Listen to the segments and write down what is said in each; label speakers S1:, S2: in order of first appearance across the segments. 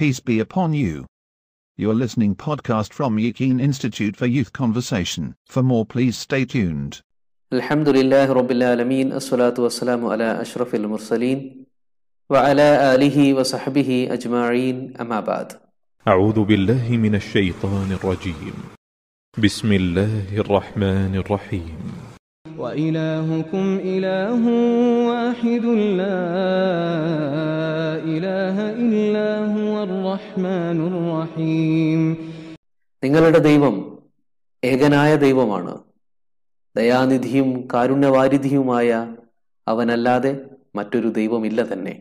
S1: Peace be upon you. You're listening podcast from Yakin Institute for Youth Conversation. For more, please stay tuned.
S2: الحمد لله رب العالمين الصلاة والسلام على أشرف المرسلين وعلى آله وصحبه أجمعين أما بعد
S3: أعوذ بالله من الشيطان الرجيم بسم الله الرحمن الرحيم
S4: وإلهكم إله واحد لا إله إلا هو الرحمن الرحيم
S2: നിങ്ങളുടെ ദൈവം ഏകനായ ദൈവമാണ് ദയാനിധിയും കാരുണ്യവാരിധിയുമായ അവനല്ലാതെ മറ്റൊരു ദൈവമില്ല തന്നെ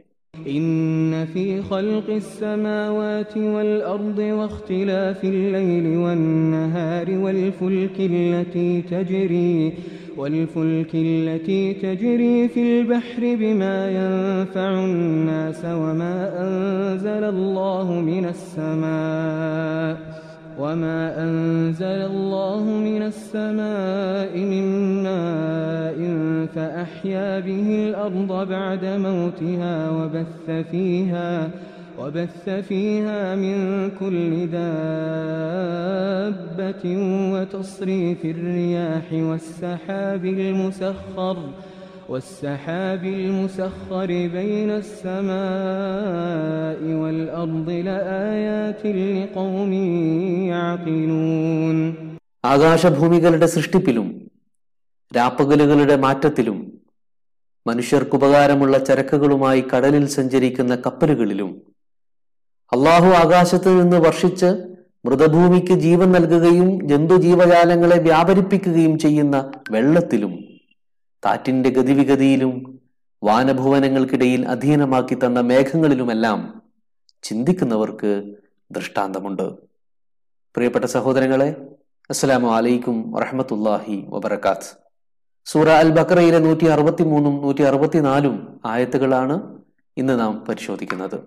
S4: إن في خلق السماوات والأرض واختلاف الليل والنهار والفلك التي تجري والفلك التي تجري في البحر بما ينفع الناس وما أنزل الله من السماء وما أنزل الله من السماء من ماء فأحيا به الأرض بعد موتها وبث فيها وبث فيها من كل دابة وتصريف الرياح والسحاب المسخر والسحاب المسخر بين السماء والأرض لآيات لقوم يعقلون
S2: ആകാശഭൂമികളുടെ സൃഷ്ടിപ്പിലും രാപ്പകലുകളുടെ മാറ്റത്തിലും മനുഷ്യർക്കുപകാരമുള്ള ചരക്കുകളുമായി കടലിൽ സഞ്ചരിക്കുന്ന കപ്പലുകളിലും അള്ളാഹു ആകാശത്ത് നിന്ന് വർഷിച്ച് മൃതഭൂമിക്ക് ജീവൻ നൽകുകയും ജന്തുജീവജാലങ്ങളെ വ്യാപരിപ്പിക്കുകയും ചെയ്യുന്ന വെള്ളത്തിലും കാറ്റിന്റെ ഗതിവിഗതിയിലും വാനഭുവനങ്ങൾക്കിടയിൽ അധീനമാക്കി തന്ന മേഘങ്ങളിലുമെല്ലാം ചിന്തിക്കുന്നവർക്ക് ദൃഷ്ടാന്തമുണ്ട്. പ്രിയപ്പെട്ട സഹോദരങ്ങളെ അസ്സലാമു അലൈക്കും വറഹമത്തല്ലാഹി വബർക്കാത്ത് സൂറ അൽ ബക്രയിലെ നൂറ്റി അറുപത്തി മൂന്നും നൂറ്റി അറുപത്തിനാലും ആയത്തുകളാണ് ഇന്ന് നാം പരിശോധിക്കുന്നത്.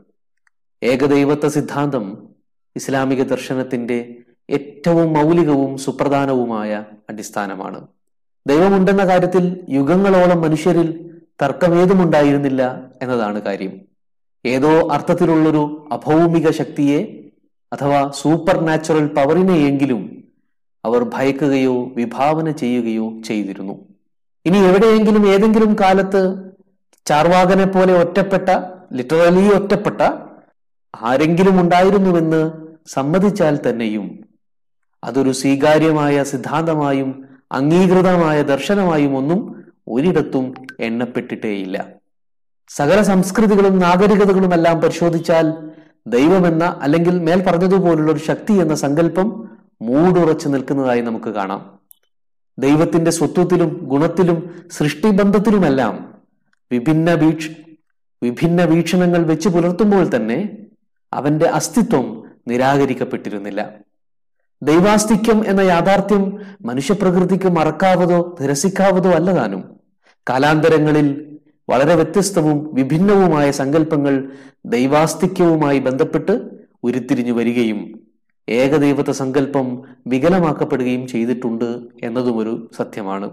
S2: ഏകദൈവത്വ സിദ്ധാന്തം ഇസ്ലാമിക ദർശനത്തിന്റെ ഏറ്റവും മൗലികവും സുപ്രധാനവുമായ അടിസ്ഥാനമാണ്. ദൈവമുണ്ടെന്ന കാര്യത്തിൽ യുഗങ്ങളോളം മനുഷ്യരിൽ തർക്കമേതുമുണ്ടായിരുന്നില്ല എന്നതാണ് കാര്യം. ഏതോ അർത്ഥത്തിലുള്ളൊരു അഭൗമിക ശക്തിയെ അഥവാ സൂപ്പർ നാച്ചുറൽ പവറിനെയെങ്കിലും അവർ ഭയക്കുകയോ വിഭാവന ചെയ്യുകയോ ചെയ്തിരുന്നു. ഇനി എവിടെയെങ്കിലും ഏതെങ്കിലും കാലത്ത് ചാർവാകനെ പോലെ ഒറ്റപ്പെട്ട ലിറ്ററലി ഒറ്റപ്പെട്ട ആരെങ്കിലും ഉണ്ടായിരുന്നുവെന്ന് സമ്മതിച്ചാൽ തന്നെയും അതൊരു സ്വീകാര്യമായ സിദ്ധാന്തമായും അംഗീകൃതമായ ദർശനമായും ഒന്നും ഒരിടത്തും എണ്ണപ്പെട്ടിട്ടേയില്ല. സകല സംസ്കൃതികളും നാഗരികതകളുമെല്ലാം പരിശോധിച്ചാൽ ദൈവമെന്ന അല്ലെങ്കിൽ മേൽ പറഞ്ഞതുപോലുള്ള ഒരു ശക്തി എന്ന സങ്കല്പം മൂടുറച്ചു നിൽക്കുന്നതായി നമുക്ക് കാണാം. ദൈവത്തിന്റെ സ്വത്വത്തിലും ഗുണത്തിലും സൃഷ്ടിബന്ധത്തിലുമെല്ലാം വിഭിന്ന വീക്ഷ വിഭിന്ന വീക്ഷണങ്ങൾ വെച്ച് പുലർത്തുമ്പോൾ തന്നെ അവന്റെ അസ്തിത്വം നിരാകരിക്കപ്പെട്ടിരുന്നില്ല. ദൈവാസ്തിക്യം എന്ന യാഥാർത്ഥ്യം മനുഷ്യപ്രകൃതിക്ക് മറക്കാവതോ നിരസിക്കാവതോ അല്ലതാനും. കാലാന്തരങ്ങളിൽ വളരെ വ്യത്യസ്തവും വിഭിന്നവുമായ സങ്കല്പങ്ങൾ ദൈവാസ്തിക്യവുമായി ബന്ധപ്പെട്ട് ഉരുത്തിരിഞ്ഞു വരികയും ഏകദൈവത സങ്കല്പം വികലമാക്കപ്പെടുകയും ചെയ്തിട്ടുണ്ട് എന്നതും ഒരു സത്യമാണ്.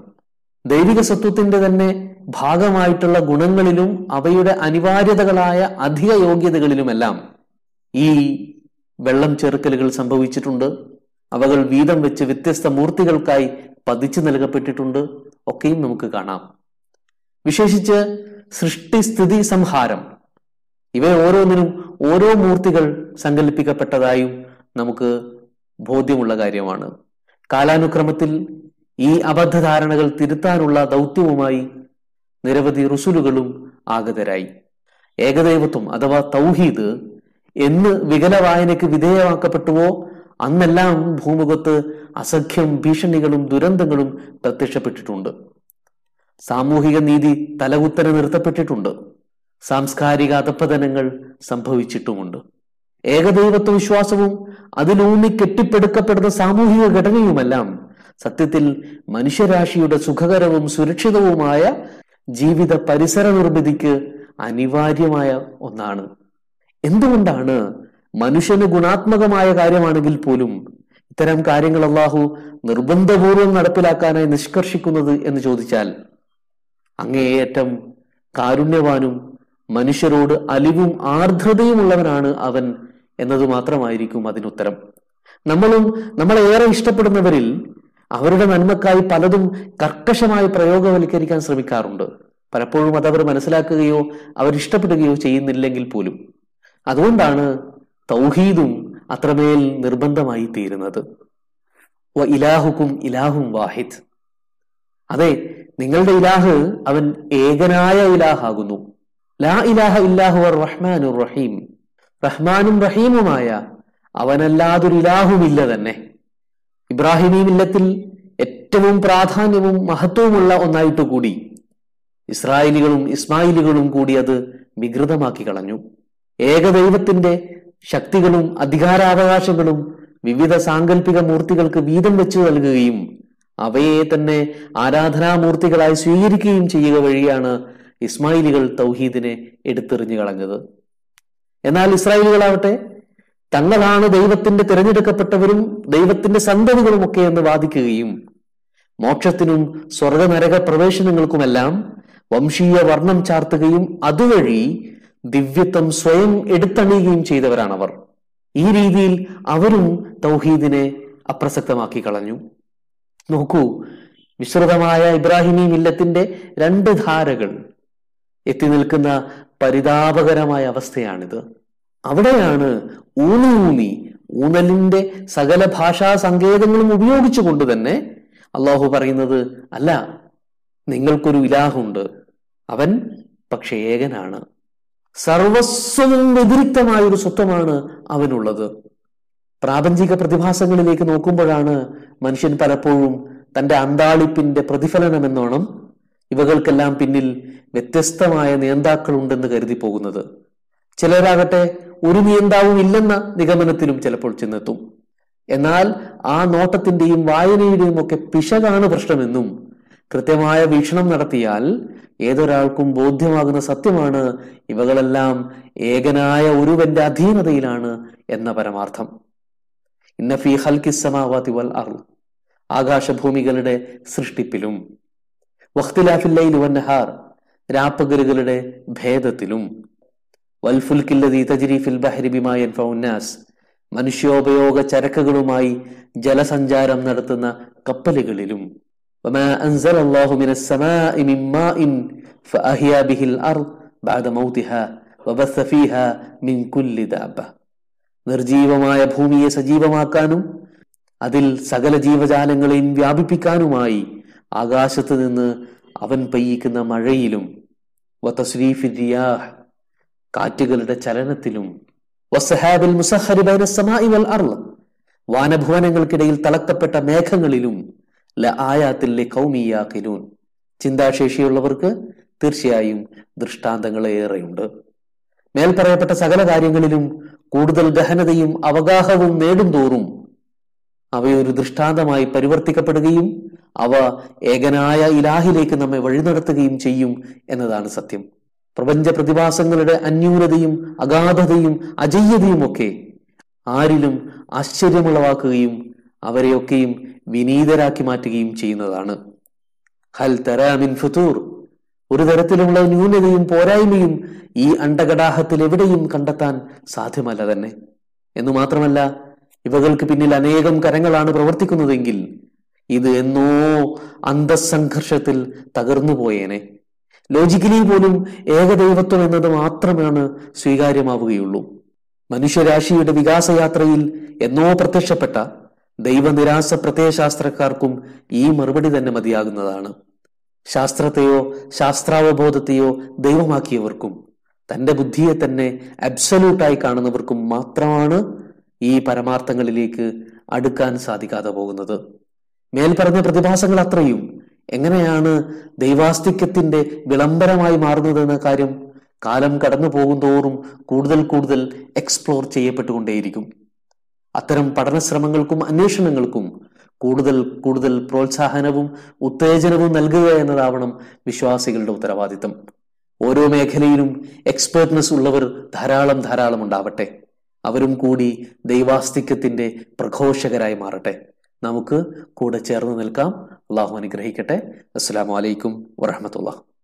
S2: ദൈവിക സത്വത്തിന്റെ തന്നെ ഭാഗമായിട്ടുള്ള ഗുണങ്ങളിലും അവയുടെ അനിവാര്യതകളായ അധിക യോഗ്യതകളിലുമെല്ലാം ഈ വെള്ളം ചേർക്കലുകൾ സംഭവിച്ചിട്ടുണ്ട്. അവകൾ വീതം വെച്ച് വ്യത്യസ്ത മൂർത്തികൾക്കായി പതിച്ചു നൽകപ്പെട്ടിട്ടുണ്ട്. ഒക്കെയും നമുക്ക് കാണാം. വിശേഷിച്ച് സൃഷ്ടിസ്ഥിതി സംഹാരം. ഇവ ഓരോന്നിനും ഓരോ മൂർത്തികൾ സങ്കല്പിക്കപ്പെട്ടതായും നമുക്ക് ബോധ്യമുള്ള കാര്യമാണ്. കാലാനുക്രമത്തിൽ ഈ അബദ്ധധാരണകൾ തിരുത്താനുള്ള ദൗത്യവുമായി നിരവധി റുസുലുകളും ആഗതരായി. ഏകദൈവത്വം അഥവാ തൗഹീദ് എന്ന് വികല വായനയ്ക്ക് വിധേയമാക്കപ്പെട്ടുവോ? അന്നെല്ലാം ഭൂമുഖത്ത് അസഖ്യം ഭീഷണികളും ദുരന്തങ്ങളും പ്രത്യക്ഷപ്പെട്ടിട്ടുണ്ട്. സാമൂഹിക നീതി തലകുത്തനെ നിർത്തപ്പെട്ടിട്ടുണ്ട്. സാംസ്കാരിക അധപ്പതനങ്ങൾ സംഭവിച്ചിട്ടുമുണ്ട്. ഏകദൈവത്വ വിശ്വാസവും അതിലൂന്നി കെട്ടിപ്പടുക്കപ്പെടുന്ന സാമൂഹിക ഘടനയുമെല്ലാം സത്യത്തിൽ മനുഷ്യരാശിയുടെ സുഖകരവും സുരക്ഷിതവുമായ ജീവിത പരിസര നിർമ്മിതിക്ക് അനിവാര്യമായ ഒന്നാണ്. എന്തുകൊണ്ടാണ് മനുഷ്യന് ഗുണാത്മകമായ കാര്യമാണെങ്കിൽ പോലും ഇത്തരം കാര്യങ്ങൾ അള്ളാഹു നിർബന്ധപൂർവം നടപ്പിലാക്കാനായി നിഷ്കർഷിക്കുന്നത് എന്ന് ചോദിച്ചാൽ അങ്ങേയറ്റം കാരുണ്യവാനും മനുഷ്യരോട് അലിവും ആർദ്രതയുമുള്ളവനാണ് അവൻ എന്നത് മാത്രമായിരിക്കും അതിനുത്തരം. നമ്മളും നമ്മളെ ഏറെ ഇഷ്ടപ്പെടുന്നവരിൽ അവരുടെ നന്മക്കായി പലതും കർക്കശമായി പ്രയോഗവൽക്കരിക്കാൻ ശ്രമിക്കാറുണ്ട്. പലപ്പോഴും അവർ മനസ്സിലാക്കുകയോ അവരിഷ്ടപ്പെടുകയോ ചെയ്യുന്നില്ലെങ്കിൽ പോലും. അതുകൊണ്ടാണ് തൗഹീദും അത്രമേൽ നിർബന്ധമായി തീരുന്നത്. വ ഇലാഹുക്കും ഇലാഹും വാഹിദ്. അതെ നിങ്ങളുടെ ഇലാഹ് അവൻ ഏകനായ ഇലാഹാകുന്നു. ലാ ഇലാഹ ഇല്ലാഹു റഹ്മാനുർ റഹീം. റഹ്മാനും റഹീമുമായ അവനല്ലാതൊരു ഇലാഹുമില്ല തന്നെ. ഇബ്രാഹിമി മില്ലത്തിൽ ഏറ്റവും പ്രാധാന്യവും മഹത്വവുമുള്ള ഒന്നായിട്ട് കൂടി ഇസ്രായേലികളും ഇസ്മായിലുകളും കൂടി അത് വികൃതമാക്കി കളഞ്ഞു. ഏകദൈവത്തിന്റെ ശക്തികളും അധികാരാവകാശങ്ങളും വിവിധ സാങ്കല്പിക മൂർത്തികൾക്ക് വീതം വെച്ചു നൽകുകയും അവയെ തന്നെ ആരാധനാമൂർത്തികളായി സ്വീകരിക്കുകയും ചെയ്യുക വഴിയാണ് ഇസ്മായിലികൾ തൗഹീദിനെ എടുത്തെറിഞ്ഞു കളഞ്ഞത്. എന്നാൽ ഇസ്രായേലുകളാവട്ടെ തങ്ങളാണ് ദൈവത്തിന്റെ തിരഞ്ഞെടുക്കപ്പെട്ടവരും ദൈവത്തിന്റെ സന്തതികളുമൊക്കെ എന്ന് വാദിക്കുകയും മോക്ഷത്തിനും സ്വർഗ നരക പ്രവേശനങ്ങൾക്കുമെല്ലാം വംശീയ വർണം ചാർത്തുകയും അതുവഴി ദിവ്യത്വം സ്വയം എടുത്തണിയുകയും ചെയ്തവരാണ് അവർ ഈ രീതിയിൽ അവരും തൗഹീദിനെ അപ്രസക്തമാക്കി കളഞ്ഞു. നോക്കൂ വിശ്രുതമായ ഇബ്രാഹിമി മില്ലത്തിന്റെ രണ്ട് ധാരകൾ എത്തി നിൽക്കുന്ന പരിതാപകരമായ അവസ്ഥയാണിത്. അവിടെയാണ് ഊന്നി ഊന്നി ഊന്നലിന്റെ സകല ഭാഷാ സങ്കേതങ്ങളും ഉപയോഗിച്ചുകൊണ്ട് തന്നെ അള്ളാഹു പറയുന്നത് അല്ല നിങ്ങൾക്കൊരു ഇലാഹുണ്ട്. അവൻ പക്ഷേ ഏകനാണ്. സർവസ്വവും വ്യതിരിക്തമായ ഒരു സ്വത്വമാണ് അവനുള്ളത്. പ്രാപഞ്ചിക പ്രതിഭാസങ്ങളിലേക്ക് നോക്കുമ്പോഴാണ് മനുഷ്യൻ പലപ്പോഴും തന്റെ അന്താളിപ്പിന്റെ പ്രതിഫലനമെന്നോണം ഇവകൾക്കെല്ലാം പിന്നിൽ വ്യത്യസ്തമായ നിയന്താക്കളുണ്ടെന്ന് കരുതി പോകുന്നത്. ചിലരാകട്ടെ ഒരു നിയന്താവും ഇല്ലെന്ന നിഗമനത്തിലും ചിലപ്പോൾ ചെന്നെത്തും. എന്നാൽ ആ നോട്ടത്തിന്റെയും വായനയുടെയും ഒക്കെ പിശകാണ് പ്രശ്നമെന്നും കൃത്യമായ വീക്ഷണം നടത്തിയാൽ ഏതൊരാൾക്കും ബോധ്യമാകുന്ന സത്യമാണ് ഇവകളെല്ലാം ഏകനായ ഒരുവന്റെ അധീനതയിലാണ് എന്ന പരമാർത്ഥം. ഇന്ന ഫി ഹൽക്കിസമാവാതി വൽ അറു ആകാശഭൂമികളുടെ സൃഷ്ടിപ്പിലും വഖ്തിലാഫില്ലൈൽ വന്നഹാർ രാപ്പകലുകളുടെ ഭേദത്തിലും. വൽഫുൽക്കില്ലതി തജ്രീഫിൽ ബഹരി ബിമായൻ ഫൗന്നാസ് മനുഷ്യോപയോഗ ചരക്കുകളുമായി ജലസഞ്ചാരം നടത്തുന്ന കപ്പലുകളിലും. وما أنزل الله من السماء من ماء فأحيا به الأرض بعد موتها وبث فيها من كل دابة നിർജീവമായ ഭൂമിയെ സജീവമാക്കാനും അതിൽ സകല ജീവജാലങ്ങളെയും വ്യാപിപ്പിക്കാനുമായി ആകാശത്ത് നിന്ന് അവൻ പെയ്യിക്കുന്ന മഴയിലും വതസ്രീഫി റിയാഹ് കാറ്റുകളുടെ ചലനത്തിലും വസഹാബിൽ മുസഹരി ബൈന സമാഇ വൽ അർള് വാനഭുവനങ്ങൾക്കിടയിൽ തളക്കപ്പെട്ട മേഘങ്ങളിലും കൗമിയാക്കിലൂൻ ചിന്താശേഷിയുള്ളവർക്ക് തീർച്ചയായും ദൃഷ്ടാന്തങ്ങൾ ഏറെയുണ്ട്. മേൽപ്പറയപ്പെട്ട സകല കാര്യങ്ങളിലും കൂടുതൽ ഗഹനതയും അവഗാഹവും നേടും തോറും അവയൊരു ദൃഷ്ടാന്തമായി പരിവർത്തിക്കപ്പെടുകയും അവ ഏകനായ ഇലാഹിലേക്ക് നമ്മെ വഴിനടത്തുകയും ചെയ്യും എന്നതാണ് സത്യം. പ്രപഞ്ച പ്രതിഭാസങ്ങളുടെ അന്യൂനതയും അഗാധതയും അജയ്യതയും ഒക്കെ ആരിലും ആശ്ചര്യമുളവാക്കുകയും അവരെയൊക്കെയും വിനീതരാക്കി മാറ്റുകയും ചെയ്യുന്നതാണ്. ഹൽ തരാമിൻ ഫുതൂർ. ഒരു തരത്തിലുള്ള ന്യൂനതയും പോരായ്മയും ഈ അണ്ടകടാഹത്തിൽ എവിടെയും കണ്ടെത്താൻ സാധ്യമല്ല തന്നെ. എന്നു മാത്രമല്ല ഇവകൾക്ക് പിന്നിൽ അനേകം കരങ്ങളാണ് പ്രവർത്തിക്കുന്നതെങ്കിൽ ഇത് എന്നോ അന്തസംഘർഷത്തിൽ തകർന്നു പോയേനെ. ലോജിക്കലി പോലും ഏകദൈവത്വം എന്നത് മാത്രമാണ് സ്വീകാര്യമാവുകയുള്ളൂ. മനുഷ്യരാശിയുടെ വികാസയാത്രയിൽ എന്നോ പ്രത്യക്ഷപ്പെട്ട ദൈവനിരാസ പ്രത്യയശാസ്ത്രക്കാർക്കും ഈ മറുപടി തന്നെ മതിയാകുന്നതാണ്. ശാസ്ത്രത്തെയോ ശാസ്ത്രാവബോധത്തെയോ ദൈവമാക്കിയവർക്കും തന്റെ ബുദ്ധിയെ തന്നെ അബ്സല്യൂട്ടായി കാണുന്നവർക്കും മാത്രമാണ് ഈ പരമാർത്ഥങ്ങളിലേക്ക് അടുക്കാൻ സാധിക്കാതെ പോകുന്നത്. മേൽപ്പറഞ്ഞ പ്രതിഭാസങ്ങൾ അത്രയും. എങ്ങനെയാണ് ദൈവാസ്തിക്യത്തിന്റെ വിളംബരമായി മാറുന്നതെന്ന കാര്യം കാലം കടന്നു പോകുന്തോറും കൂടുതൽ കൂടുതൽ എക്സ്പ്ലോർ ചെയ്യപ്പെട്ടുകൊണ്ടേയിരിക്കും. അത്തരം പഠന ശ്രമങ്ങൾക്കും അന്വേഷണങ്ങൾക്കും കൂടുതൽ കൂടുതൽ പ്രോത്സാഹനവും ഉത്തേജനവും നൽകുക എന്നതാവണം വിശ്വാസികളുടെ ഉത്തരവാദിത്തം. ഓരോ മേഖലയിലും എക്സ്പേർട്ട്നെസ് ഉള്ളവർ ധാരാളം ധാരാളം ഉണ്ടാവട്ടെ. അവരും കൂടി ദൈവാസ്തിക്യത്തിന്റെ പ്രഘോഷകരായി മാറട്ടെ. നമുക്ക് കൂടെ ചേർന്ന് നിൽക്കാം. അള്ളാഹു അനുഗ്രഹിക്കട്ടെ. അസ്സാം വലൈക്കും വറഹമത്തുള്ള